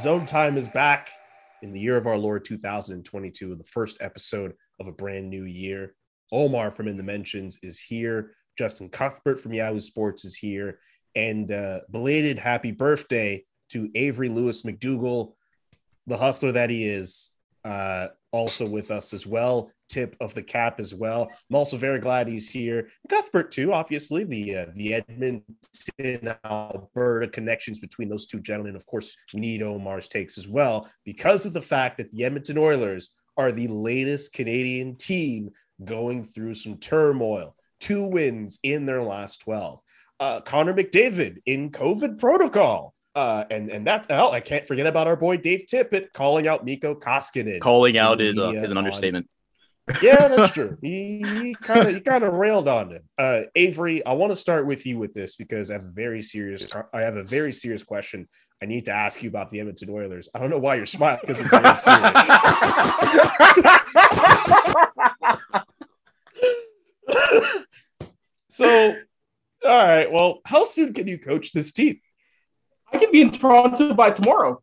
Zone Time is back in the year of our Lord 2022, the first episode of a brand new year. Omar from In the Mentions is here. Justin Cuthbert from Yahoo Sports is here. And uh, belated happy birthday to Avery Lewis McDougal, the hustler that he is, uh, also with us as well. Tip of the cap as well. I'm also very glad he's here. Cuthbert too, obviously the uh, the Edmonton Alberta connections between those two gentlemen. Of course, we need Omar's takes as well because of the fact that the Edmonton Oilers are the latest Canadian team going through some turmoil. Two wins in their last twelve. Uh, Connor McDavid in COVID protocol. Uh, and and that oh, I can't forget about our boy Dave Tippett calling out Mikko Koskinen. Calling out is, uh, is an understatement. yeah, that's true. He kind of he kind of railed on him. Uh, Avery, I want to start with you with this because I have a very serious I have a very serious question. I need to ask you about the Edmonton Oilers. I don't know why you're smiling because it's very serious. so, all right. Well, how soon can you coach this team? I can be in Toronto by tomorrow.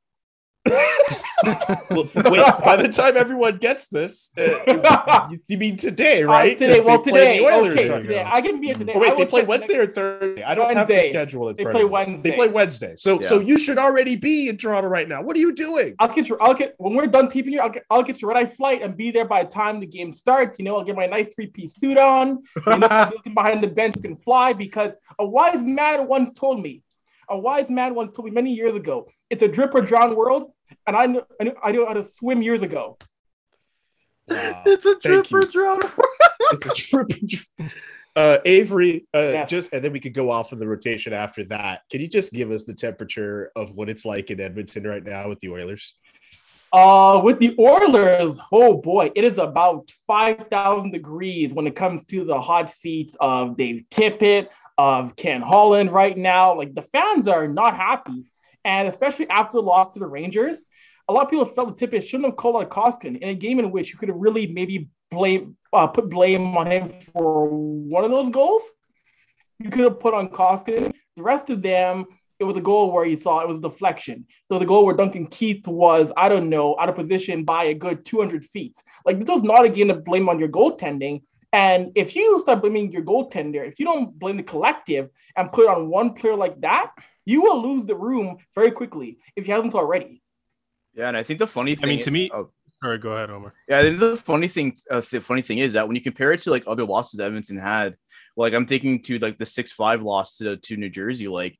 Well, wait, by the time everyone gets this, uh, you, you mean today, right? Uh, today, 'Cause well, today, the Oilers okay, on- today. I can be here today. Oh, wait, I they play Wednesday next- or Thursday? I don't have the schedule in They front play. Wednesday. They play Wednesday. So, so you should already be in Toronto right now. What are you doing? I'll get your, I'll get when we're done taping here. I'll get, I'll get your red eye flight and be there by the time the game starts. You know, I'll get my nice three piece suit on. You know, I'll be looking behind the bench who can fly because a wise man once told me, a wise man once told me many years ago, it's a drip or drown world, and I know I know, I know how to swim years ago. Wow. It's a Thank you. tripper drone. It's a trip. Uh, Avery, uh, Yes. just and then we could go off in the rotation after that. Can you just give us the temperature of what it's like in Edmonton right now with the Oilers? Uh, with the Oilers, oh boy, it is about 5,000 degrees when it comes to the hot seats of Dave Tippett, of Ken Holland right now. Like the fans are not happy. And especially after the loss to the Rangers, a lot of people felt that Tippett shouldn't have called out Koskinen in a game in which you could have really maybe blame, uh, put blame on him for one of those goals. You could have put on Koskinen. The rest of them, it was a goal where you saw it was deflection. So the goal where Duncan Keith was, I don't know, out of position by a good 200 feet. Like this was not a game to blame on your goaltending. And if you start blaming your goaltender, if you don't blame the collective and put on one player like that, you will lose the room very quickly if you haven't already. Yeah, and I think the funny thing. I mean, to me, oh, sorry, go ahead, Omar. Yeah, I think the funny thing, uh, the funny thing is that when you compare it to like other losses Edmonton had, like I'm thinking to like the six five loss to, to New Jersey, like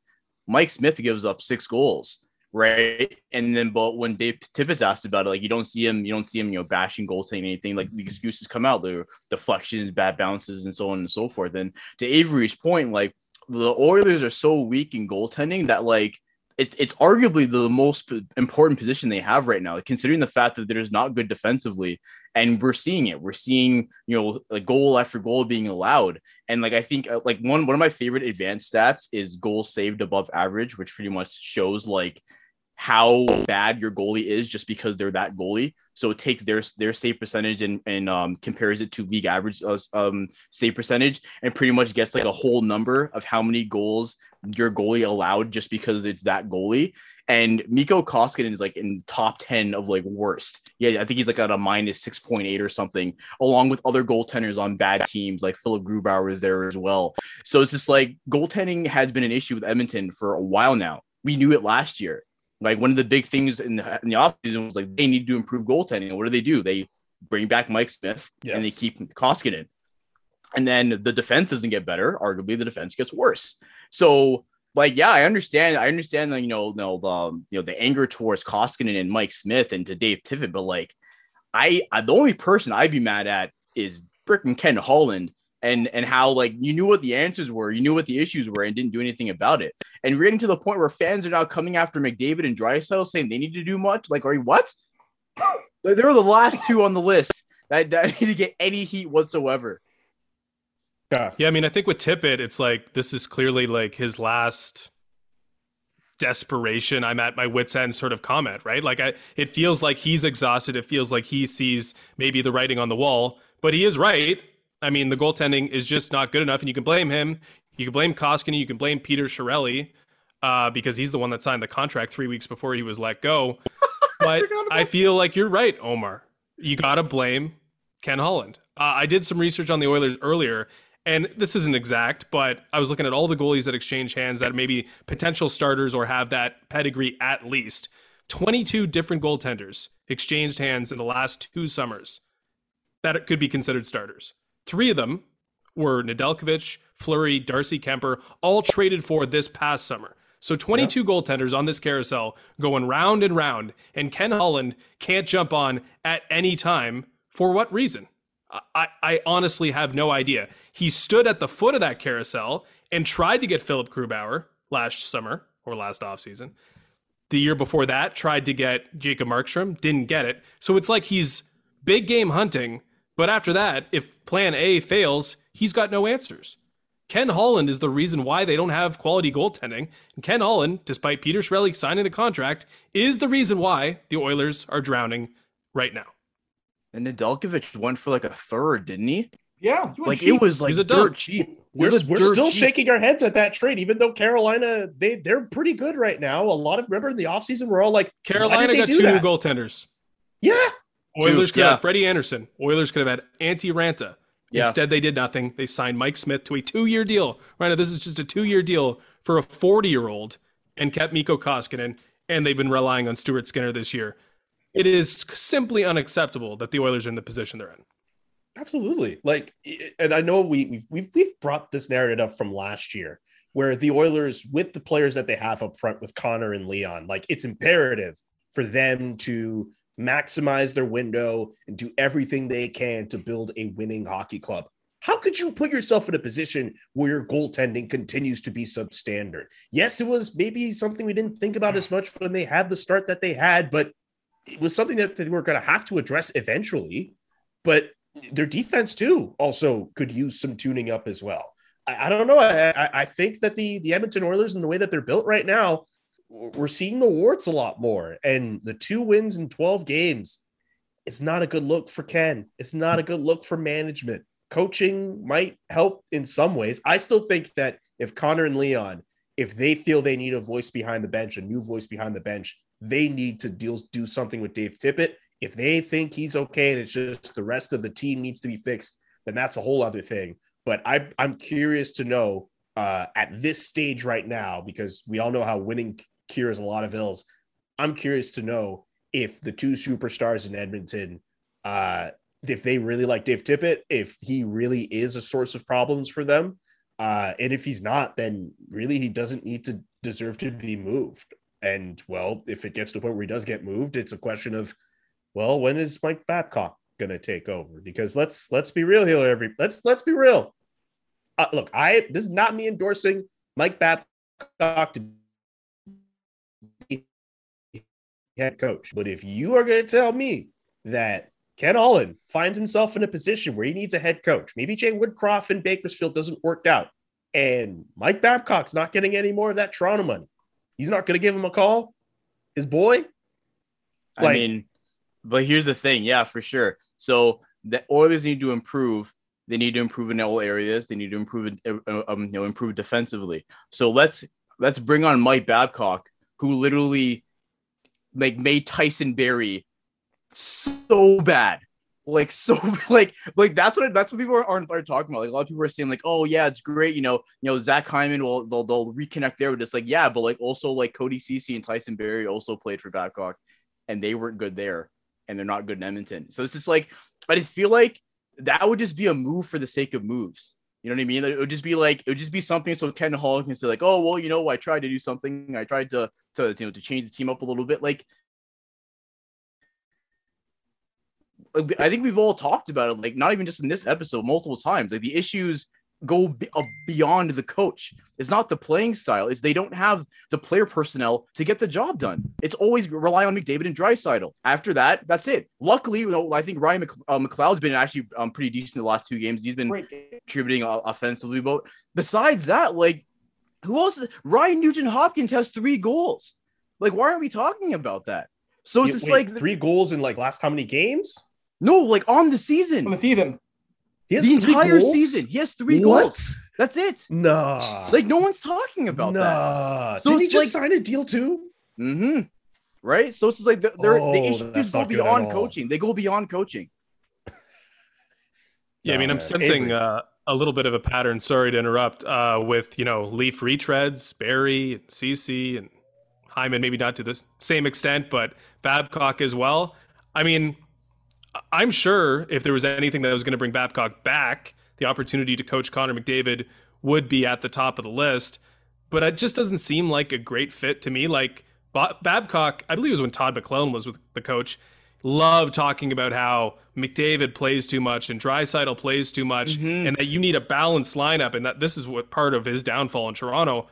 Mike Smith gives up six goals, right? And then, but when Dave Tippett's asked about it, like you don't see him, you don't see him, you know, bashing goaltending anything. Like the excuses come out, the deflections, bad bounces, and so on and so forth. And to Avery's point, like the Oilers are so weak in goaltending that like it's it's arguably the most important position they have right now, considering the fact that there's not good defensively, and we're seeing it. We're seeing you know like goal after goal being allowed, and like I think uh, like one one of my favorite advanced stats is goal saved above average, which pretty much shows like how bad your goalie is just because they're that goalie. So it takes their their save percentage and and um, compares it to league average uh, um, save percentage and pretty much gets like a whole number of how many goals your goalie allowed just because it's that goalie. And Mikko Koskinen is like in the top 10 of like worst. Yeah, I think he's like at a minus 6.8 or something, along with other goaltenders on bad teams, like Philip Grubauer is there as well. So it's just like goaltending has been an issue with Edmonton for a while now. We knew it last year. Like one of the big things in the, in the offseason was like they need to improve goaltending. What do they do? They bring back Mike Smith Yes. and they keep Koskinen. And then the defense doesn't get better. Arguably, the defense gets worse. So, like, yeah, I understand. I understand that you know, no, the um, you know the anger towards Koskinen and Mike Smith and to Dave Tiffin, but like, I, I the only person I'd be mad at is freaking Ken Holland and and how like you knew what the answers were, you knew what the issues were, and didn't do anything about it. And we're getting to the point where fans are now coming after McDavid and Draisaitl saying they need to do much. Like, are you what? Like, they were the last two on the list that, that need to get any heat whatsoever. Tough. Yeah, I mean, I think with Tippett, it's like this is clearly like his last desperation. I'm at my wits' end sort of comment, right? Like, I, it feels like he's exhausted. It feels like he sees maybe the writing on the wall, but he is right. I mean, the goaltending is just not good enough, and you can blame him. You can blame Koskinen. You can blame Peter Chiarelli uh, because he's the one that signed the contract three weeks before he was let go. But I feel like you're right, Omar. You got to blame Ken Holland. Uh, I did some research on the Oilers earlier, and this isn't exact, but I was looking at all the goalies that exchange hands that maybe potential starters or have that pedigree at least. 22 different goaltenders exchanged hands in the last two summers that could be considered starters. Three of them were Nedeljkovic, Fleury, Darcy Kuemper, all traded for this past summer. So 22 goaltenders on this carousel going round and round, and Ken Holland can't jump on at any time. For what reason? I, I honestly have no idea. He stood at the foot of that carousel and tried to get Philip Grubauer last summer or last offseason. The year before that, tried to get Jacob Markstrom, didn't get it. So it's like he's big game hunting, but after that, if plan A fails, he's got no answers. Ken Holland is the reason why they don't have quality goaltending. And Ken Holland, despite Peter Chiarelli signing the contract, is the reason why the Oilers are drowning right now. And Nedeljkovic went for like a third, didn't he? Yeah, he was Like cheap. it was like He's a dirt dunk. cheap. It We're, we're dirt still cheap. shaking our heads at that trade, even though Carolina, they, they're pretty good right now. A lot of, remember in the offseason, we're all like, why Carolina did they got do two new that? goaltenders. Yeah. Oilers could have yeah. had Freddie Andersen. Oilers could have had Antti Raanta. Yeah. Instead, they did nothing. They signed Mike Smith to a two-year deal. Right now, this is just a two-year deal for a 40-year-old, and kept Mikko Koskinen. And they've been relying on Stuart Skinner this year. It is simply unacceptable that the Oilers are in the position they're in. Absolutely. Like, and I know we we've we've we've brought this narrative up from last year, where the Oilers, with the players that they have up front with Connor and Leon, like it's imperative for them to maximize their window and do everything they can to build a winning hockey club. How could you put yourself in a position where your goaltending continues to be substandard? Yes, it was maybe something we didn't think about as much when they had the start that they had, but it was something that they were going to have to address eventually. But their defense too also could use some tuning up as well. I, I don't know. I, I, think that the the Edmonton Oilers and the way that they're built right now, we're seeing the warts a lot more. And the two wins in 12 games, it's not a good look for Ken. It's not a good look for management. Coaching might help in some ways. I still think that if Connor and Leon, if they feel they need a voice behind the bench, a new voice behind the bench, they need to deal do something with Dave Tippett. If they think he's okay and it's just the rest of the team needs to be fixed, then that's a whole other thing. But I, I'm curious to know uh, at this stage right now, because we all know how winning cures a lot of ills. I'm curious to know if the two superstars in Edmonton, uh, if they really like Dave Tippett, if he really is a source of problems for them. Uh, and if he's not, then really he doesn't need to deserve to be moved. And well, if it gets to a point where he does get moved, it's a question of, well, when is Mike Babcock going to take over? Because let's let's be real here, every let's let's be real. Uh, look, I this is not me endorsing Mike Babcock to head coach, but if you are going to tell me that Ken Holland finds himself in a position where he needs a head coach, maybe Jay Woodcroft in Bakersfield doesn't work out, and Mike Babcock's not getting any more of that Toronto money, he's not going to give him a call. His boy, I mean, but here's the thing, yeah, for sure. So the Oilers need to improve. They need to improve in all areas. They need to improve, uh, um, you know, improve defensively. So let's let's bring on Mike Babcock who literally like made Tyson Barrie so bad. Like so, like like that's what that's what people are, are, talking about. Like a lot of people are saying, like, oh yeah, it's great. You know, you know, Zach Hyman will they'll, they'll reconnect there, but it's like yeah, but like also like Cody Ceci and Tyson Barrie also played for Babcock, and they weren't good there, and they're not good in Edmonton. So it's just like I just feel like that would just be a move for the sake of moves. You know what I mean? It would just be like it would just be something so Ken Hall can say like, oh well, you know, I tried to do something. I tried to to you know to change the team up a little bit. Like I think we've all talked about it, like not even just in this episode, multiple times. Like the issues go uh, beyond the coach. It's not the playing style; is they don't have the player personnel to get the job done. It's always rely on McDavid and Draisaitl. After that, that's it. Luckily, you know, I think Ryan Mc, uh, McLeod's been actually um, pretty decent the last two games. He's been contributing uh, offensively, but besides that, like who else? Is, Ryan Nugent Hopkins has three goals. Like, why aren't we talking about that? So it's just Wait, like three goals in like last how many games? No, like on the season. On the season. the entire goals? season. He has three what? goals. That's it. Nah. Like no one's talking about nah. that. So Did he just like, sign a deal too? Mm-hmm. Right. So it's like the, oh, the issues go beyond coaching. They go beyond coaching. Yeah, I mean, I'm sensing uh, a little bit of a pattern. Sorry to interrupt. Uh, with you know Leaf retreads, Barrie, and Ceci, and Hyman, maybe not to the same extent, but Babcock as well. I mean, I'm sure if there was anything that was going to bring Babcock back, the opportunity to coach Connor McDavid would be at the top of the list. But it just doesn't seem like a great fit to me. Like Babcock, I believe it was when Todd McLellan was with the coach, loved talking about how McDavid plays too much and Draisaitl plays too much, mm-hmm. and that you need a balanced lineup, and that this is what part of his downfall in Toronto.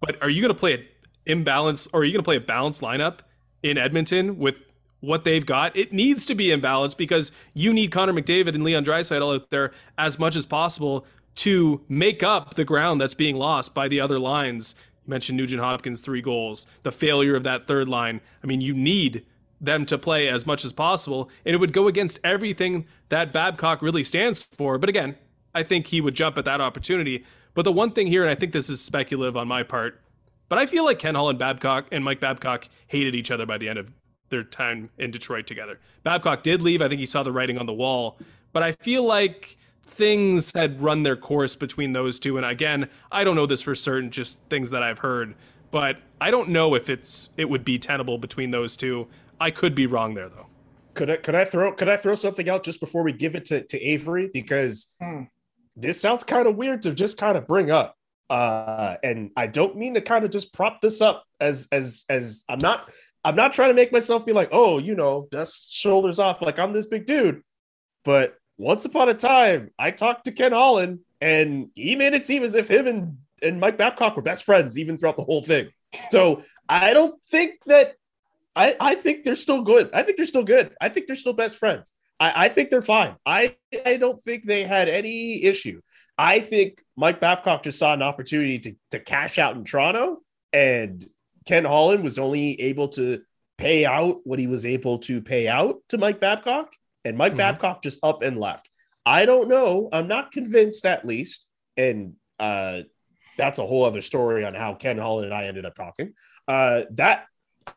But are you going to play an imbalance, or are you going to play a balanced lineup in Edmonton with what they've got, it needs to be imbalanced because you need Connor McDavid and Leon Draisaitl out there as much as possible to make up the ground that's being lost by the other lines. You mentioned Nugent Hopkins three goals, the failure of that third line. I mean, you need them to play as much as possible, and it would go against everything that Babcock really stands for. But again, I think he would jump at that opportunity. But the one thing here, and I think this is speculative on my part, but I feel like Ken Hall and Babcock and Mike Babcock hated each other by the end of their time in Detroit together. Babcock did leave. I think he saw the writing on the wall, but I feel like things had run their course between those two. And again, I don't know this for certain, just things that I've heard, but I don't know if it's it would be tenable between those two. I could be wrong there though. Could I could I throw could I throw something out just before we give it to, to Avery? Because hmm. this sounds kind of weird to just kind of bring up. Uh, and I don't mean to kind of just prop this up as as as I'm not I'm not trying to make myself be like, oh, you know, dust shoulders off, like I'm this big dude. But once upon a time, I talked to Ken Holland, and he made it seem as if him and, and Mike Babcock were best friends, even throughout the whole thing. So I don't think that I, I think they're still good. I think they're still good. I think they're still best friends. I, I think they're fine. I, I don't think they had any issue. I think Mike Babcock just saw an opportunity to, to cash out in Toronto and Ken Holland was only able to pay out what he was able to pay out to Mike Babcock, and Mike mm-hmm. Babcock just up and left. I don't know. I'm not convinced, at least, and uh, that's a whole other story on how Ken Holland and I ended up talking. Uh, that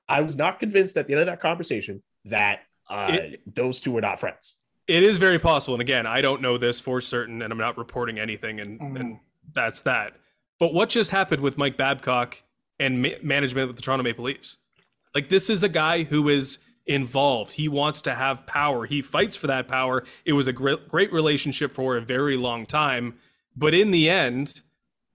I was not convinced at the end of that conversation that uh, it, those two were not friends. It is very possible, and again, I don't know this for certain, and I'm not reporting anything, and, mm-hmm. and that's that. But what just happened with Mike Babcock and ma- management with the Toronto Maple Leafs. Like this is a guy who is involved. He wants to have power. He fights for that power. It was a great, great relationship for a very long time, but in the end,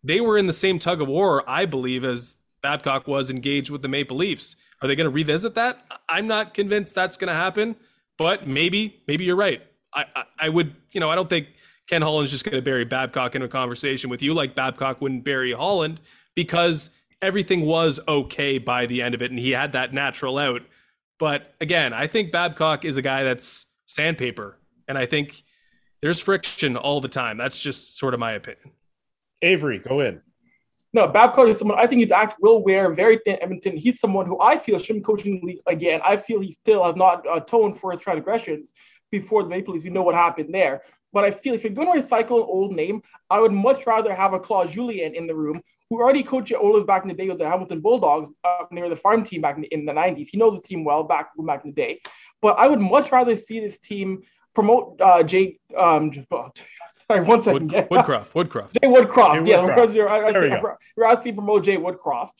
they were in the same tug of war, I believe, as Babcock was engaged with the Maple Leafs. Are they going to revisit that? I'm not convinced that's going to happen, but maybe, maybe you're right. I, I, I would, you know, I don't think Ken Holland's just going to bury Babcock in a conversation with you like Babcock wouldn't bury Holland because everything was okay by the end of it, and he had that natural out. But again, I think Babcock is a guy that's sandpaper, and I think there's friction all the time. That's just sort of my opinion. Avery, go in. No, Babcock is someone I think he's act will wear very thin Edmonton. He's someone who I feel shouldn't coach in the league again. I feel he still has not atoned for his transgressions before the Maple Leafs. We know what happened there. But I feel if you're going to recycle an old name, I would much rather have a Claude Julien in the room who already coached the Oilers back in the day with the Hamilton Bulldogs. Uh, they were the farm team back in the, in the 90s. He knows the team well back back in the day. But I would much rather see this team promote uh, Jake. Um, oh, sorry, one second. Wood, Woodcroft. Woodcroft. Jay Woodcroft. Jay yeah, Woodcroft. because I, I, There we I, go. I'd rather see promote Jay Woodcroft.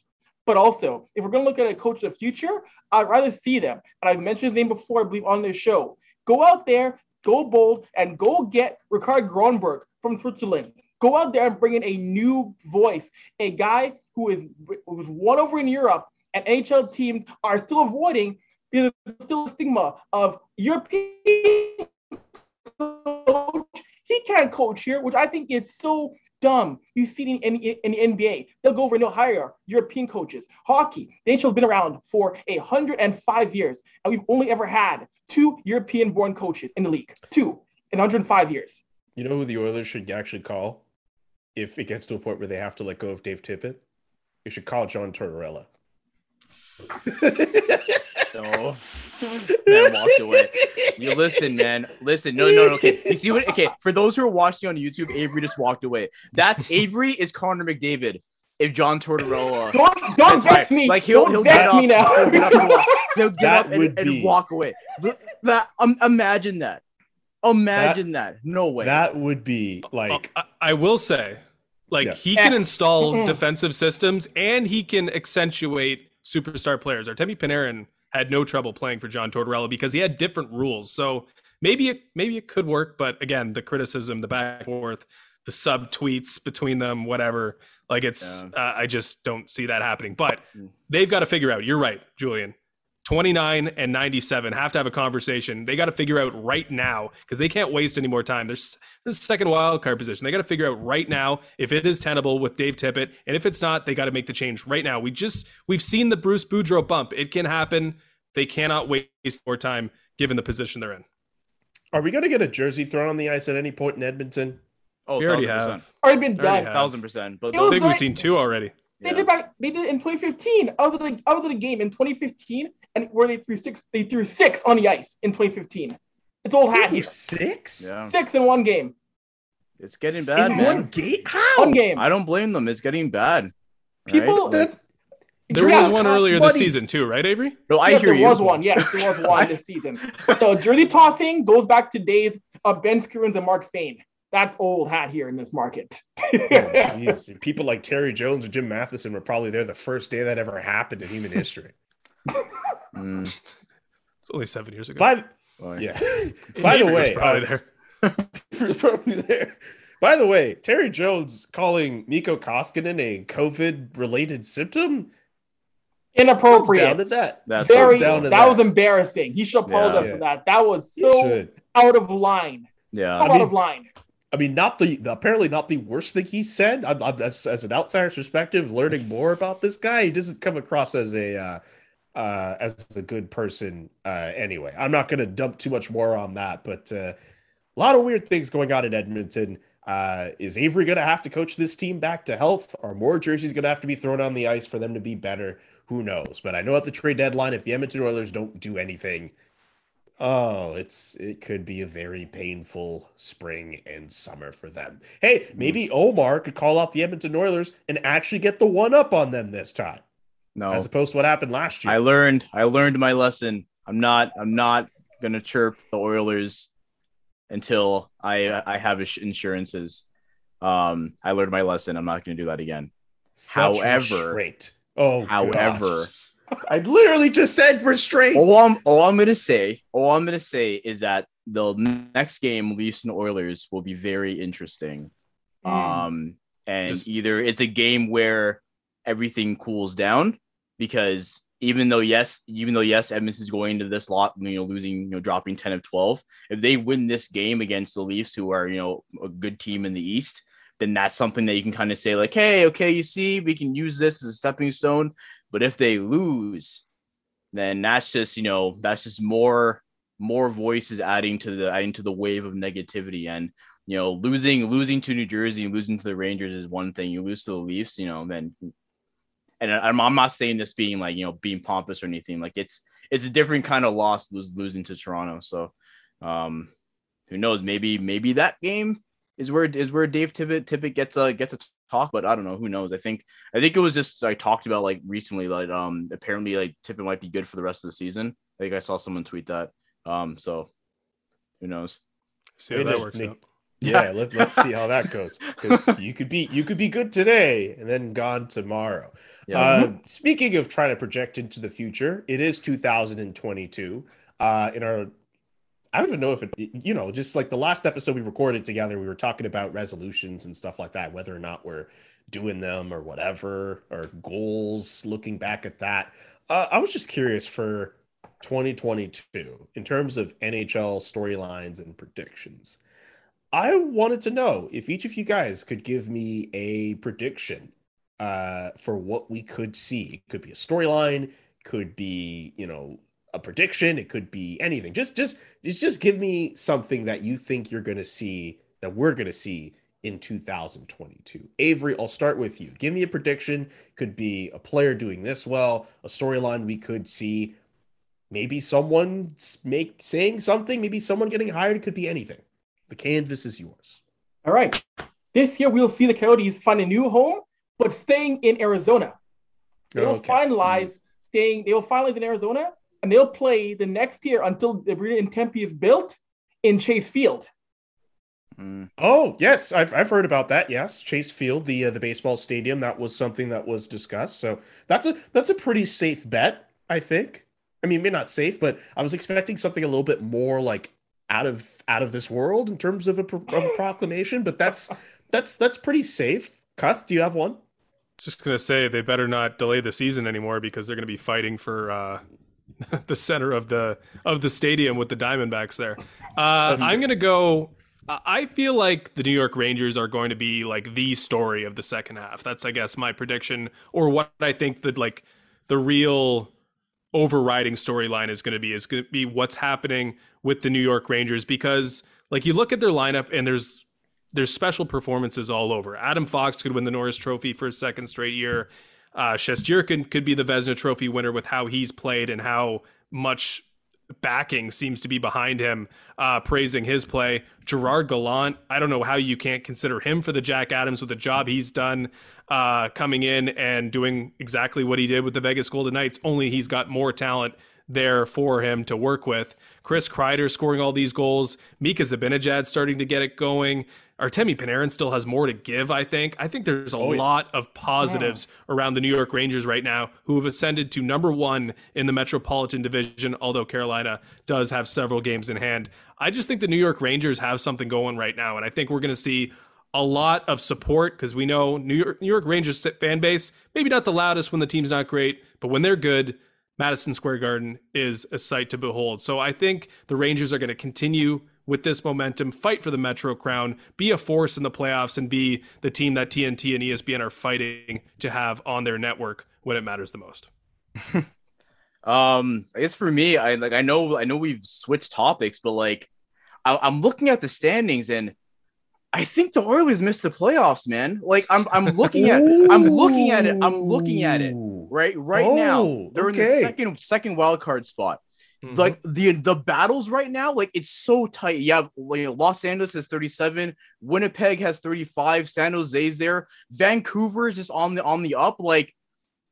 But also, if we're going to look at a coach of the future, I'd rather see them. And I've mentioned his name before, I believe, on this show. Go out there, go bold, and go get Rikard Grönborg from Switzerland. Go out there and bring in a new voice, a guy who is who was won over in Europe, and NHL teams are still avoiding because there's still a stigma of European coach. He can't coach here, which I think is so dumb. You see it in, in, in the NBA, they'll go over and they'll hire European coaches. Hockey, the NHL has been around for a hundred and five years, and we've only ever had two European-born coaches in the league. Two in 105 years. You know who the Oilers should actually call if it gets to a point where they have to let go of Dave Tippett? You should call John Tortorella. So man walked away. You listen, man. Listen, no, no, no. Okay, you see what? Okay, for those who are watching on YouTube, Avery just walked away. That's Avery is Connor McDavid. If John Tortorella, Don't don't vex me. Like he'll don't he'll vex get up, me now. he'll get up and walk, he'll get That up and, and walk away. That um, imagine that. Imagine that. No way. That would be like I, I will say, like Yeah. he can X. install defensive systems and he can accentuate superstar players. Artemi Panarin had no trouble playing for John Tortorella because he had different rules. So maybe it maybe it could work, but again, the criticism, the back and forth, the sub tweets between them, whatever. Like it's uh, I just don't see that happening. But Mm. they've got to figure out. You're right, Julian. 29 and 97 have to have a conversation. They got to figure out right now because they can't waste any more time. There's there's a second wild card position. They got to figure out right now if it is tenable with Dave Tippett, and if it's not, they got to make the change right now. We just we've seen the Bruce Boudreau bump. It can happen. They cannot waste more time given the position they're in. Are we going to get a jersey thrown on the ice at any point in Edmonton? oh, we already 1000%. have. Already been done. thousand percent. But I was those, think we've seen two already. They yeah. did back. They did it in 2015. I was at the was at a game in 2015, and where they threw six. They threw six on the ice in 2015. It's old hat here. Six? yeah, Six in one game. it's getting bad, in man. one game? How? One game. I don't blame them. It's getting bad. People- right? That, There was one earlier money. this season too, right, Avery? no, I yes, hear there you. There was one. Yes, there was one this season. So the jersey tossing goes back to days of Ben Scrivens and Mark Fayne. That's old hat here in this market. oh. People like Terry Jones and Jim Matheson were probably there the first day that ever happened in human history. Mm, It's only seven years ago. By boy. yeah. By the way, probably uh, there. probably there. By the way, Terry Jones calling Mikko Koskinen a COVID related symptom. Comes down to Inappropriate. that. That's Very. down That, to that. was embarrassing. He should have pulled Yeah. for that. That was so out of line. yeah. So I out mean- of line. I mean, not the, the apparently not the worst thing he said. I'm, I'm as, as an outsider's perspective, learning more about this guy, he doesn't come across as a uh, uh, as a good person. Uh, anyway, I'm not going to dump too much more on that, but uh, a lot of weird things going on in Edmonton. Uh, is Avery going to have to coach this team back to health? Are more jerseys going to have to be thrown on the ice for them to be better? Who knows? But I know at the trade deadline, if the Edmonton Oilers don't do anything, Oh, it's it could be a very painful spring and summer for them. Hey, maybe Omar could call out the Edmonton Oilers and actually get the one up on them this time, No, as opposed to what happened last year. I learned. I learned my lesson. I'm not. I'm not gonna chirp the Oilers until I I have insurances. Um, I learned my lesson. I'm not gonna do that again. Such however- restraint. oh, However. I literally just said restraint. all I'm all I'm gonna say, all I'm gonna say is that the next game, Leafs and Oilers, will be very interesting. Mm. Um, and Just- either it's a game where everything cools down because even though yes, even though yes, Edmonton's going into this lot, you know, losing, you know, dropping ten of twelve. If they win this game against the Leafs, who are you know a good team in the East, then that's something that you can kind of say like, hey, okay, you see, we can use this as a stepping stone. But if they lose, then that's just you know that's just more more voices adding to the adding to the wave of negativity and you know losing losing to New Jersey and losing to the Rangers is one thing. You lose to the Leafs, you know, then and I'm, I'm not saying this being like you know being pompous or anything. Like it's it's a different kind of loss lose, losing to Toronto. So um who knows? Maybe maybe that game is where is where Dave Tippett Tippett gets a gets a talk, but I don't know. Who knows? I think I think it was just I talked about like recently, like um apparently like Tippett might be good for the rest of the season. I think I saw someone tweet that. Um, so who knows? See how that works out. Yeah, let, let's see how that goes because you could be you could be good today and then gone tomorrow. Yeah. Uh, speaking of trying to project into the future, it is 2022. Uh, in our, I don't even know if it, you know, just like the last episode we recorded together, we were talking about resolutions and stuff like that, whether or not we're doing them or whatever, or goals. Looking back at that, uh, I was just curious for 2022 in terms of NHL storylines and predictions. I wanted to know if each of you guys could give me a prediction uh, for what we could see. It could be a storyline, could be you know a prediction, it could be anything. Just just just just give me something that you think you're going to see that we're going to see in 2022. Avery, I'll start with you. Give me a prediction. Could be a player doing this well, a storyline we could see, maybe someone make saying something, maybe someone getting hired. It could be anything. The canvas is yours. All right. This year we'll see the Coyotes find a new home, but staying in Arizona. They'll Okay. finalize staying. They will finalize in Arizona, and they'll play the next year until the arena in Tempe is built in Chase Field. Mm. Oh yes, I've, I've heard about that. Yes, Chase Field, the uh, the baseball stadium, that was something that was discussed. So that's a that's a pretty safe bet, I think. I mean, maybe not safe, but I was expecting something a little bit more like out of out of this world in terms of a, pro- of a proclamation. But that's that's that's pretty safe. Cuth, do you have one? Just gonna say they better not delay the season anymore because they're gonna be fighting for uh, the center of the of the stadium with the Diamondbacks there. Uh, I'm gonna go. I- I feel like the New York Rangers are going to be like the story of the second half. That's I guess my prediction or what I think that like the real overriding storyline is going to be is going to be what's happening with the New York Rangers because like you look at their lineup and there's there's special performances all over. Adam Fox could win the Norris Trophy for a second straight year. Uh, could be the Vezina Trophy winner with how he's played and how much backing seems to be behind him, uh, praising his play. Gerard Gallant, I don't know how you can't consider him for the Jack Adams with the job he's done uh, coming in and doing exactly what he did with the Vegas Golden Knights, only he's got more talent there for him to work with. Chris Kreider scoring all these goals. Mika Zibanejad starting to get it going. Artemi Panarin still has more to give, I think. I think there's a Oh, yeah. lot of positives around the New York Rangers right now who have ascended to number one in the Metropolitan Division, although Carolina does have several games in hand. I just think the New York Rangers have something going right now, and I think we're going to see a lot of support because we know New York, New York Rangers fan base, maybe not the loudest when the team's not great, but when they're good, Madison Square Garden is a sight to behold. So I think the Rangers are going to continue with this momentum, fight for the Metro crown, be a force in the playoffs, and be the team that TNT and ESPN are fighting to have on their network when it matters the most. Um, I guess for me, I like I know I know we've switched topics, but like I, I'm looking at the standings and I think the Oilers missed the playoffs, man. Like I'm I'm looking at I'm looking at it. I'm looking at it right right Oh, now. They're in the second second wild card spot. Mhm. Like the the battles right now, like it's so tight. Yeah, like Los Angeles has 37, Winnipeg has 35, San Jose's there, Vancouver is just on the on the up. Like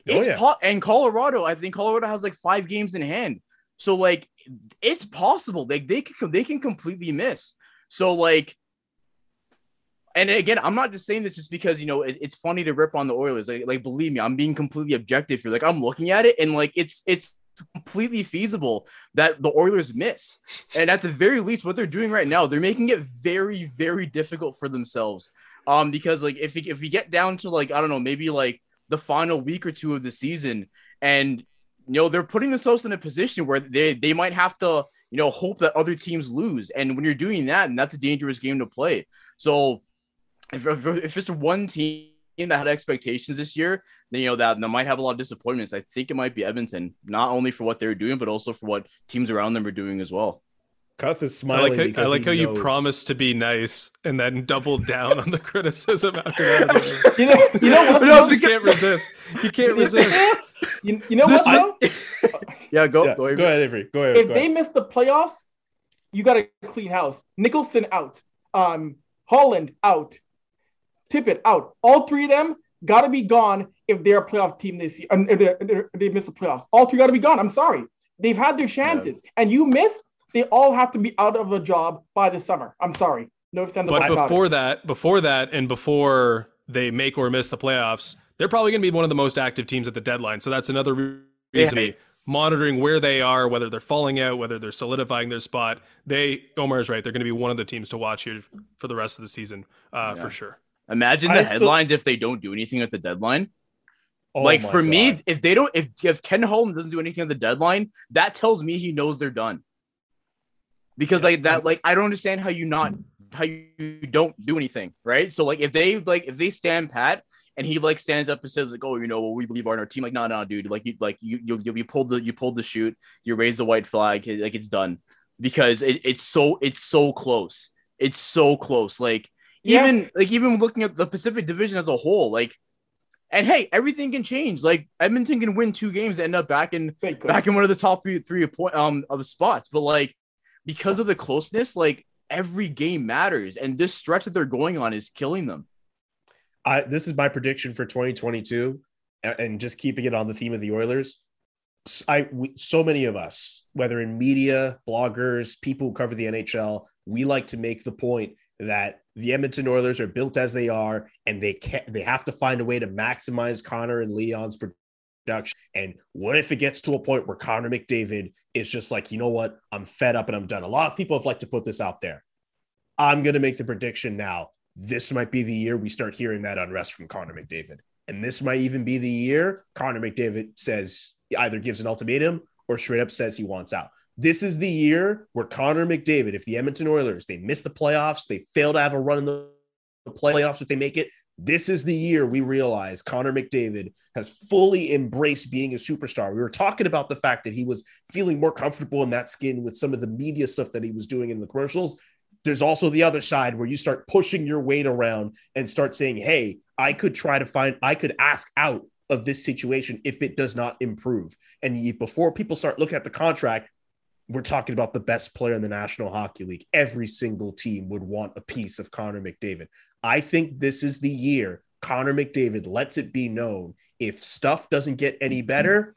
Oh, it's yeah. po- and Colorado, I think Colorado has like five games in hand. So like it's possible. Like they can they can completely miss. So like and again, I'm not just saying this just because you know it- it's funny to rip on the Oilers. Like, like believe me, I'm being completely objective here. Like I'm looking at it and like it's it's completely feasible that the Oilers miss. And at the very least, what they're doing right now, they're making it very, very difficult for themselves. Um, because like if we, if we get down to like I don't know, maybe like the final week or two of the season, and you know they're putting themselves in a position where they they might have to you know hope that other teams lose. And when you're doing that, and that's a dangerous game to play. So if, if, if it's one team that had expectations this year, then you know that, that might have a lot of disappointments. I think it might be Edmonton, not only for what they're doing, but also for what teams around them are doing as well. Cuth is I smiling. like how, I like how you knows- promised to be nice and then doubled down on the criticism after that. You know, you know what? You though? just can't resist. You can't resist. You, you know This- what? though? Yeah, go Yeah, go, go, ahead, Avery. Go ahead. if go they ahead. miss the playoffs, you got to clean house. Nicholson out. Um, Holland out. Tippett out. All three of them got to be gone if they're a playoff team this year. If they, if they miss the playoffs, all three got to be gone. I'm sorry. They've had their chances, yeah. and you miss. They all have to be out of a job by the summer. I'm sorry. No. But before that, before that, and before they make or miss the playoffs, they're probably going to be one of the most active teams at the deadline. So that's another reason yeah. monitoring where they are, whether they're falling out, whether they're solidifying their spot. They Omar is right. They're going to be one of the teams to watch here for the rest of the season, uh, yeah. for sure. Imagine the I headlines still... if they don't do anything at the deadline. Oh like for God. me, if they don't, if if Ken Holland doesn't do anything at the deadline, that tells me he knows they're done. Because yeah. like that, like I don't understand how you not how you don't do anything, right? So like if they like if they stand pat and he like stands up and says like, oh, you know, well, we believe on our team. Like, no, no, dude. Like you like you you you pulled the you pulled the shoot. You raised the white flag. Like it's done because it, it's so it's so close. It's so close. Like even yeah. like even looking at the Pacific Division as a whole, like. And hey, everything can change. Like Edmonton can win two games and end up back in back in one of the top three, three point um of spots. But like because of the closeness, like every game matters, and this stretch that they're going on is killing them. I this is my prediction for 2022, and just keeping it on the theme of the Oilers. I we, so many of us, whether in media, bloggers, people who cover the NHL, we like to make the point that the Edmonton Oilers are built as they are, and they can not they have to find a way to maximize Connor and Leon's production. And what if it gets to a point where Connor McDavid is just like, you know what, I'm fed up and I'm done. A lot of people have liked to put this out there. I'm going to make the prediction now this might be the year we start hearing that unrest from Connor McDavid. And this might even be the year Connor McDavid says either gives an ultimatum or straight up says he wants out. This is the year where Connor McDavid, if the Edmonton Oilers, they miss the playoffs, they fail to have a run in the playoffs if they make it. This is the year we realize Connor McDavid has fully embraced being a superstar. We were talking about the fact that he was feeling more comfortable in that skin with some of the media stuff that he was doing in the commercials there's also the other side where you start pushing your weight around and start saying, hey, I could try to find, I could ask out of this situation if it does not improve. And before people start looking at the contract, we're talking about the best player in the National Hockey League. Every single team would want a piece of Connor McDavid. I think this is the year Connor McDavid lets it be known if stuff doesn't get any mm-hmm. better,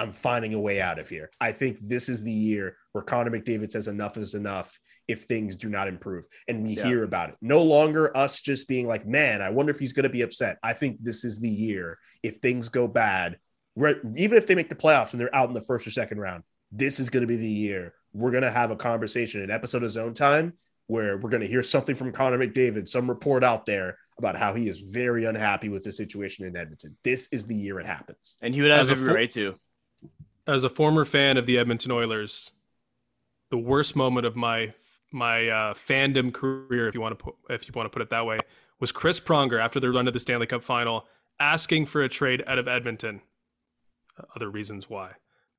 I'm finding a way out of here. I think this is the year where Connor McDavid says enough is enough if things do not improve and we yeah. hear about it. No longer us just being like, man, I wonder if he's going to be upset. I think this is the year if things go bad, even if they make the playoffs and they're out in the first or second round, this is going to be the year we're going to have a conversation, an episode of Zone Time, where we're going to hear something from Connor McDavid, some report out there about how he is very unhappy with the situation in Edmonton. This is the year it happens. And he would have every right to. As a former fan of the Edmonton Oilers, the worst moment of my my uh, fandom career, if you want to put, if you want to put it that way, was Chris Pronger after their run to the Stanley Cup Final, asking for a trade out of Edmonton. Other reasons why,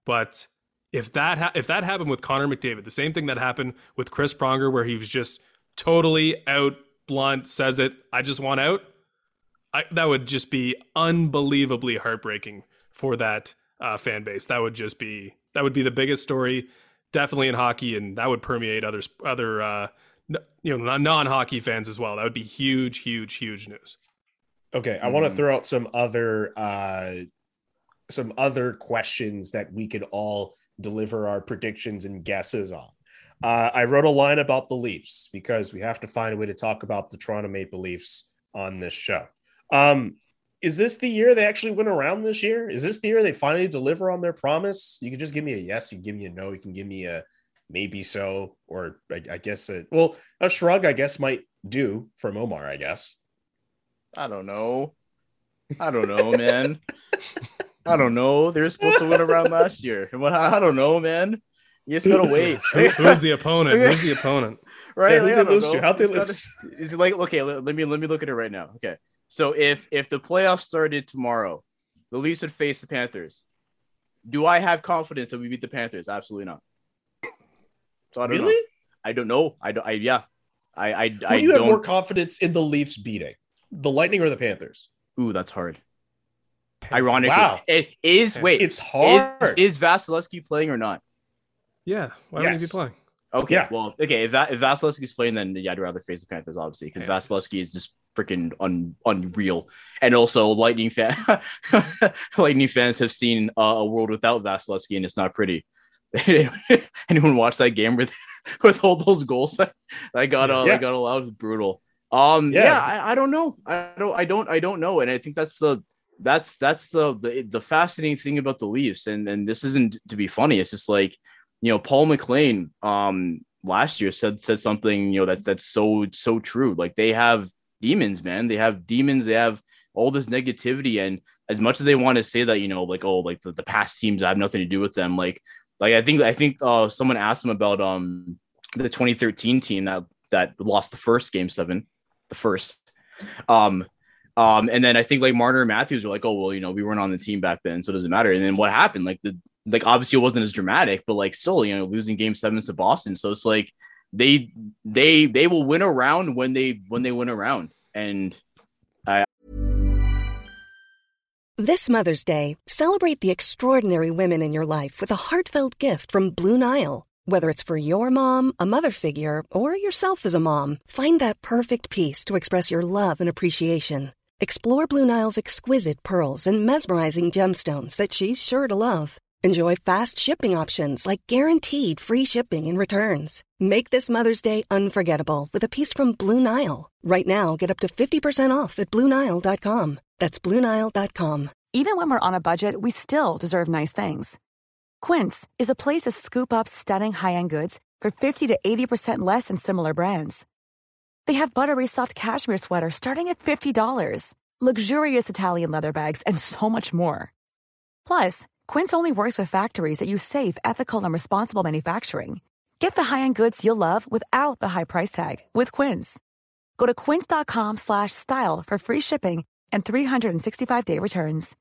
but if that ha- if that happened with Connor McDavid, the same thing that happened with Chris Pronger, where he was just totally out, blunt, says it, I just want out. I, that would just be unbelievably heartbreaking for that uh, fan base. That would just be that would be the biggest story definitely in hockey, and that would permeate other other uh, you know non hockey fans as well. That would be huge, huge, huge news. Okay, I mm. want to throw out some other uh, some other questions that we could all deliver our predictions and guesses on. Uh, I wrote a line about the Leafs because we have to find a way to talk about the Toronto Maple Leafs on this show. Um, is this the year they actually went around this year? Is this the year they finally deliver on their promise? You can just give me a yes, you can give me a no, you can give me a maybe so, or I, I guess a well, a shrug, I guess, might do from Omar, I guess. I don't know. I don't know, man. I don't know. They were supposed to win around last year. I don't know, man. You just gotta wait. who's the opponent? Who's the opponent? Right? Yeah, like, they lose to? How they lose? Is like okay? Let, let me let me look at it right now. Okay, so if if the playoffs started tomorrow, the Leafs would face the Panthers. Do I have confidence that we beat the Panthers? Absolutely not. So I don't really? know. I don't know. I don't. I yeah. I I. Who I do you have more confidence in the Leafs beating, the Lightning or the Panthers? Ooh, that's hard. Ironically, wow. it is. Wait, it's hard. Is, is Vasilevskiy playing or not? Yeah. Why yes. would he be playing? Okay. Yeah. Well, okay. If, if Vasilevskiy's playing, then yeah, I'd rather face the Panthers, obviously, because Vasilevskiy is just freaking un, unreal. And also, Lightning fan, Lightning fans have seen uh, a world without Vasilevskiy, and it's not pretty. Anyone watch that game with with all those goals that, that got uh, Yeah. that got allowed? Brutal. Um, Yeah. yeah, I, I don't know. I don't, I don't, I don't know. And I think that's the that's that's the the, the fascinating thing about the Leafs. And and this isn't to be funny. It's just like you know, Paul McLean um last year said said something you know that's that's so so true. Like they have demons, man. They have demons. They have all this negativity, and as much as they want to say that, you know, like oh, like the, the past teams have nothing to do with them. Like like I think I think uh someone asked him about um the 2013 team that that lost the first game seven, the first. Um um, and then I think like Marner and Matthews were like, oh well, you know, we weren't on the team back then, so it doesn't matter. And then what happened? Like the like obviously it wasn't as dramatic, but like still, you know, losing game seven to Boston. So it's like they they they will win around when they when they win around. And I This Mother's Day, celebrate the extraordinary women in your life with a heartfelt gift from Blue Nile. Whether it's for your mom, a mother figure, or yourself as a mom, find that perfect piece to express your love and appreciation. Explore Blue Nile's exquisite pearls and mesmerizing gemstones that she's sure to love. Enjoy fast shipping options like guaranteed free shipping and returns. Make this Mother's Day unforgettable with a piece from Blue Nile. Right now, get up to 50% off at BlueNile.com. That's BlueNile.com. Even when we're on a budget, we still deserve nice things. Quince is a place to scoop up stunning high-end goods for 50 to 80% less than similar brands. They have buttery soft cashmere sweaters starting at $50, luxurious Italian leather bags, and so much more. Plus, Quince only works with factories that use safe, ethical, and responsible manufacturing. Get the high-end goods you'll love without the high price tag with Quince. Go to quince.com slash style for free shipping and 365-day returns.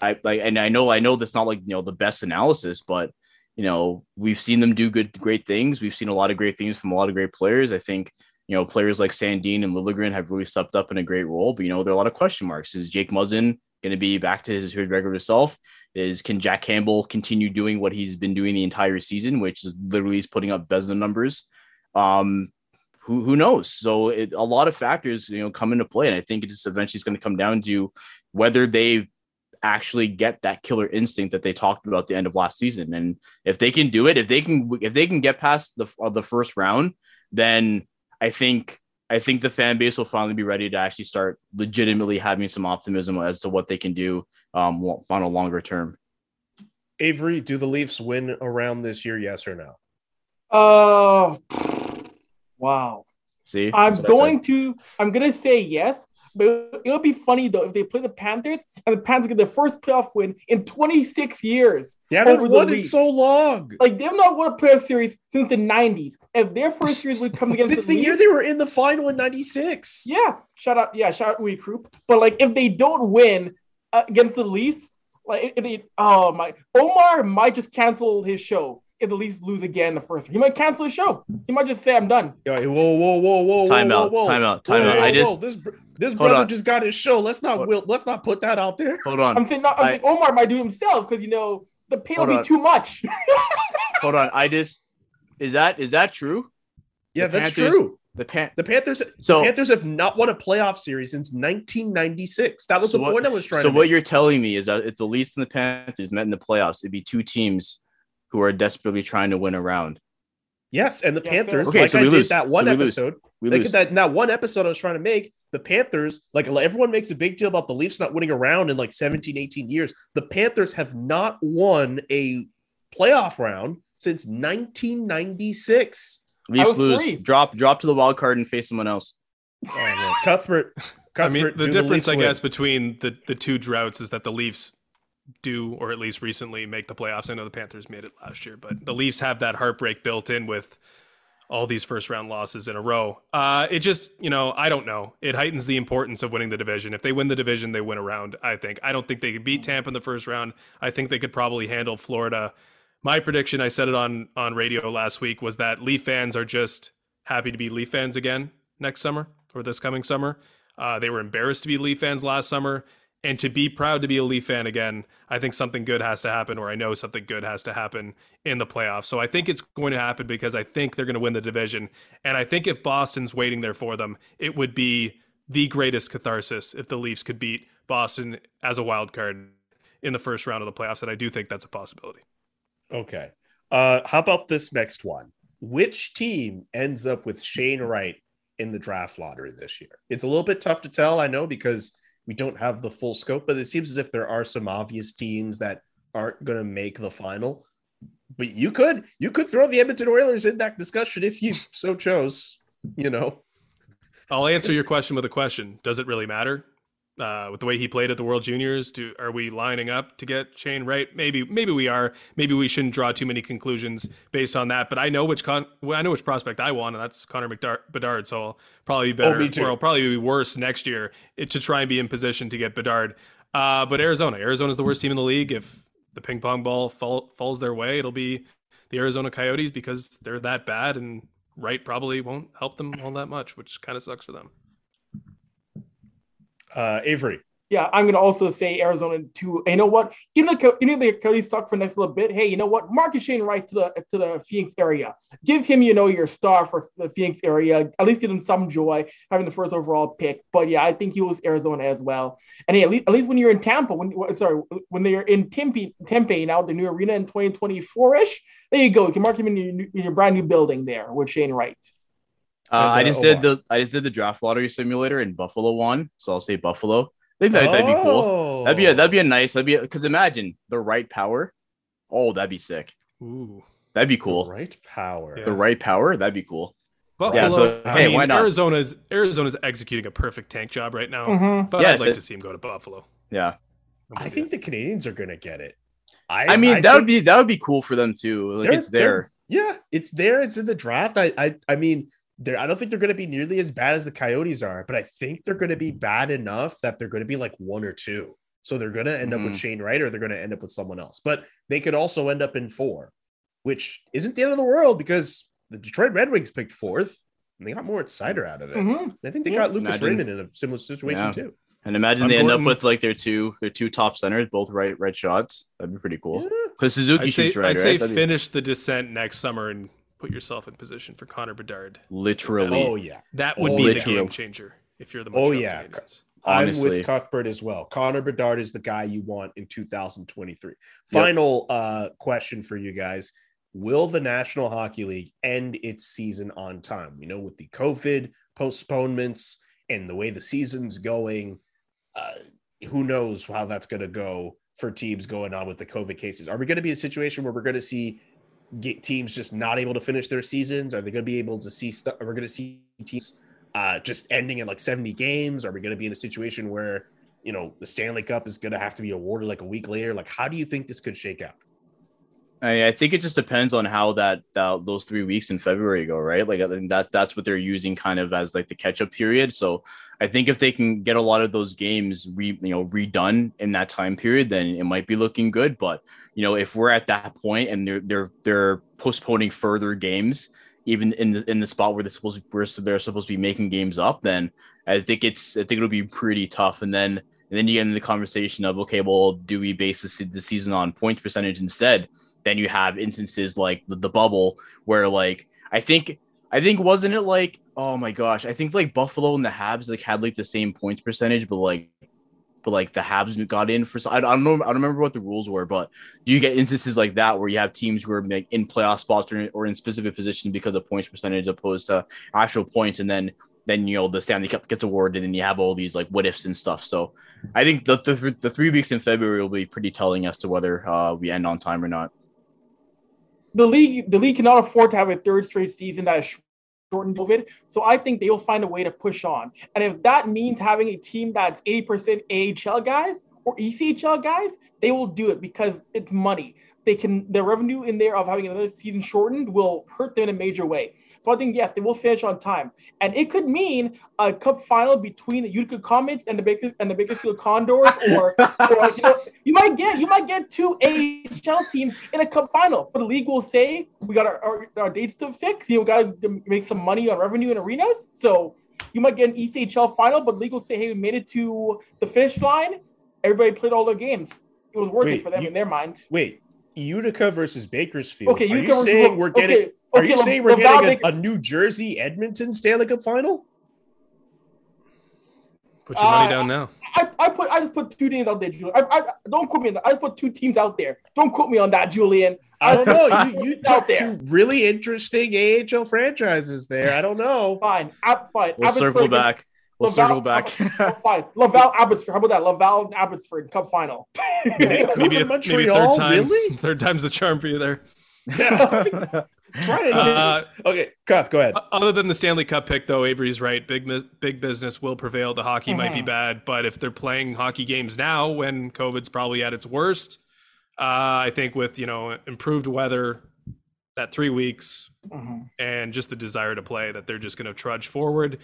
I like and I know I know that's not like you know the best analysis, but you know, we've seen them do good great things. We've seen a lot of great things from a lot of great players. I think you know, players like Sandin and Liljegren have really stepped up in a great role, but you know, there are a lot of question marks. Is Jake Muzzin going to be back to his, regular self? Is can Jack Campbell continue doing what he's been doing the entire season, which is literally is putting up Vezina numbers? Um, who who knows? So it, a lot of factors, you know, come into play, and I think it's eventually is going to come down to whether they actually get that killer instinct that they talked about at the end of last season. And if they can do it, if they can if they can get past the uh, the first round, then I think I think the fan base will finally be ready to actually start legitimately having some optimism as to what they can do um, on a longer term. Avery, do the Leafs win around this year? Yes or no? Uh, wow. See, I'm That's what I going to. I'm gonna say yes, but it would be funny though if they play the Panthers and the Panthers get their first playoff win in 26 years. They haven't over the won it so long. Like they've not won a playoff series since the 90s. If their first series would come against Since the year Leafs- they were in the final in '96. yeah, shout out, yeah, shout out Uwe Krupp. But like if they don't win uh, against the Leafs, like it, it, oh my, Omar might just cancel his show if the Leafs lose again in the first. He might cancel his show. He might just say I'm done. Whoa, whoa, whoa, whoa, whoa, Time whoa, out, whoa, time out, whoa, time out. whoa, I whoa. just- this br- this Hold brother on. just got his show. Let's not will let's not put that out there. Hold on. I'm saying, not, I'm I- saying Omar might do it himself because you know the pain will be on. too much. Hold on. I just is that is that true? Yeah, The that's Panthers- true. The pan. The Panthers, So- the Panthers have not won a playoff series since 1996. That was So the what- point I was trying So to what make. you're telling me is that if the Leafs and the Panthers met in the playoffs, it'd be two teams who are desperately trying to win a round. Yes, and the Yes. Panthers, Okay, like so I we did lose. that one So we lose. episode, We like lose. that, that one episode I was trying to make, the Panthers, like everyone makes a big deal about the Leafs not winning a round in like 17, 18 years. The Panthers have not won a playoff round since 1996. Leafs was lose. three. Drop drop to the wild card and face someone else. Oh. Cuthbert, Cuthbert, I mean, the difference, Leafs I win? guess, between the the two droughts is that the Leafs do, or at least recently, make the playoffs. I know the Panthers made it last year, but the Leafs have that heartbreak built in with all these first round losses in a row. Uh, it just, you know, I don't know. It heightens the importance of winning the division. If they win the division, they win a round. I think. I don't think they could beat Tampa in the first round. I think they could probably handle Florida. My prediction, I said it on on radio last week, was that Leaf fans are just happy to be Leaf fans again next summer or this coming summer. Uh, they were embarrassed to be Leaf fans last summer, And to be proud to be a Leaf fan again, I think something good has to happen, or I know something good has to happen in the playoffs. So I think it's going to happen because I think they're going to win the division. And I think if Boston's waiting there for them, it would be the greatest catharsis if the Leafs could beat Boston as a wild card in the first round of the playoffs. And I do think that's a possibility. Okay. Uh, how about this next one? Which team ends up with Shane Wright in the draft lottery this year? It's a little bit tough to tell, I know, because we don't have the full scope, but it seems as if there are some obvious teams that aren't going to make the final. But you could you could throw the Edmonton Oilers in that discussion if you so chose. You know, I'll answer your question with a question. Does it really matter? Uh, with the way he played at the World Juniors? Do are we lining up to get Shane Wright? Maybe, maybe we are. Maybe we shouldn't draw too many conclusions based on that. But I know which con- I know which prospect I want, and that's Connor McDar- Bedard. So I'll probably be Oh, better, me too. or I'll probably be worse next year to try and be in position to get Bedard. Uh, but Arizona, Arizona's the worst team in the league. If the ping pong ball fall, falls their way, it'll be the Arizona Coyotes because they're that bad, and Wright probably won't help them all that much, which kind of sucks for them. Uh, Avery. Yeah, I'm gonna also say Arizona too. And you know what? Even though even the Coyotes suck for the next little bit, hey, you know what? Marcus Shane Wright to the to the Phoenix area. Give him, you know, your star for the Phoenix area. At least give him some joy having the first overall pick. But yeah, I think he was Arizona as well. And hey, at least, at least when you're in Tampa, when sorry, when they're in Tempe, Tempe now the new arena in 2024 ish, there you go. You can mark him in your, in your brand new building there with Shane Wright. Uh, I just did the I just did the draft lottery simulator and Buffalo won, so I'll say Buffalo. I think that, that'd be cool. That'd be a, that'd be a nice. That'd be because imagine the right power. Oh, that'd be sick. Ooh, That'd be cool. cool. Right power. Yeah. The right power. That'd be cool. Buffalo. Yeah, so, I hey, mean, why not? Arizona's Arizona's executing a perfect tank job right now, Mhm. but Yes, I'd like it- to see him go to Buffalo. Yeah. I think the Canadiens are going to get it. I, I mean, I that would be that would be cool for them too. Like it's there. Yeah, it's there. It's in the draft. I, I, I mean, they're, I don't think they're going to be nearly as bad as the Coyotes are, but I think they're going to be bad enough that they're going to be like one or two. So they're going to end up with Mhm. Shane Wright, or they're going to end up with someone else. But they could also end up in four, which isn't the end of the world because the Detroit Red Wings picked fourth, and they got Moritz Seider out of it. Mhm. And I think they Yeah. got Lucas Imagine- Raymond in a similar situation Yeah. too. And imagine I'm they end up with like their two their two top centers, both right right shots. That'd be pretty cool. Yeah. Because Suzuki I'd say, shoots right, I'd say right? That'd be- finish the descent next summer and put yourself in position for Connor Bedard. literally. Oh yeah. That would Oh, be the game changer if you're the Oh, yeah. Canadiens. I'm Honestly. with Cuthbert as well. Connor Bedard is the guy you want in 2023. Final uh, question for you guys. Will the National Hockey League end its season on time? You know with the COVID postponements and the way the season's going, uh, who knows how that's going to go for teams going on with the COVID cases. Are we going to be a situation where we're going to see get teams just not able to finish their seasons? Are they going to be able to see stuff? Are we going to see teams uh, just ending in like 70 games? Are we going to be in a situation where, you know, the Stanley Cup is going to have to be awarded like a week later? Like, how do you think this could shake out? I, I think it just depends on how that, that those three weeks in February go, right? Like I think that that's what they're using kind of as like the catch up period. So I think if they can get a lot of those games re you know redone in that time period, then it might be looking good. But you know, if we're at that point and they're they're they're postponing further games, even in the in the spot where they're supposed to they're supposed to be making games up, then I think it's I think it'll be pretty tough. And then and then you get into the conversation of okay, well, do we base the, the season on points percentage instead? Then you have instances like the, the bubble where like I think I think wasn't it like oh my gosh I think like Buffalo and the Habs like had like the same points percentage but like but like the Habs got in for I, don't know I don't remember what the rules were but do you get instances like that where you have teams who are like in playoff spots or, or in specific positions because of points percentage opposed to actual points and then then you know the Stanley Cup gets awarded and you have all these like what ifs and stuff so I think the the, the three weeks in February will be pretty telling as to whether uh, we end on time or not. The league the league cannot afford to have a third straight season that is shortened COVID. So I think they will find a way to push on. And if that means having a team that's 80% AHL guys or ECHL guys, they will do it because it's money. They can the revenue in there of having another season shortened will hurt them in a major way. So I think yes, they will finish on time, and it could mean a cup final between the Utica Comets and the Baker and the Bakersfield Condors, or, or you know, you might get you might get two AHL teams in a cup final. But the league will say we got our, our, our dates to fix. You know, got to make some money on revenue in arenas. So you might get an ECHL final, but league will say, hey, we made it to the finish line. everybody played all their games. It was worth Wait, it for them you- in their mind. Wait, Utica versus Bakersfield. Okay, are Utica you versus- saying we're getting? okay, are okay, you saying we're Laval getting a, a New Jersey Edmonton Stanley Cup final? Put your money Uh, down now. I, I put I just put two teams out there, Julian. I, I don't quote me. On that. I just put two teams out there. Don't quote me on that, Julian. I don't know. You you It's out there. two really interesting AHL franchises there. I don't know. Fine, ab, fine. We'll Abbotsford circle back. We'll Laval- circle back. Oh, fine. Laval Abbotsford. How about that? Laval and Abbotsford Cup final. They Maybe, a, maybe third time. really? Third time's the charm for you there. Yeah. Try it. Uh, okay, Cuff, go ahead. Other than the Stanley Cup pick, though, Avery's right. Big big business will prevail. The hockey might be bad, but if they're playing hockey games now, when COVID's probably at its worst, uh, I think with you know improved weather, that three weeks, and just the desire to play, that they're just going to trudge forward.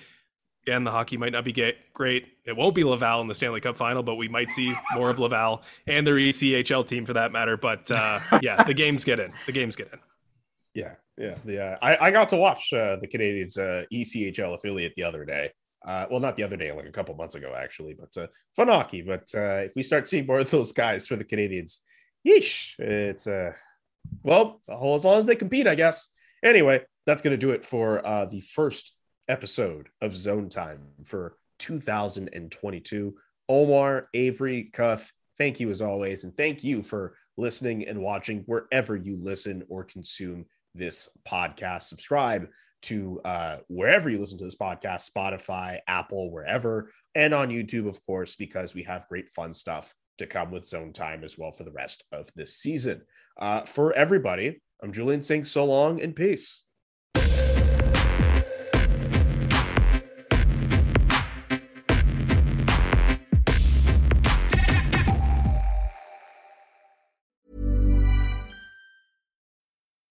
Again, the hockey might not be get great. It won't be Laval in the Stanley Cup final, but we might see more of Laval and their ECHL team for that matter. But uh, yeah, the games get in. The games get in. Yeah, yeah, uh, I, I got to watch uh, the Canadiens uh, ECHL affiliate the other day. Uh, well, not the other day, like a couple months ago, actually. But uh, fun hockey. But uh, if we start seeing more of those guys for the Canadiens, yeesh, it's uh, well, as long as they compete, I guess. Anyway, that's gonna do it for uh, the first episode of Zone Time for 2022. Omar, Avery, Cuff, thank you as always, and thank you for listening and watching wherever you listen or consume this podcast. Subscribe to uh, wherever you listen to this podcast Spotify, Apple, wherever, and on YouTube, of course, because we have great fun stuff to come with Zone Time as well for the rest of this season. Uh, for everybody, I'm Julian saying so long and peace.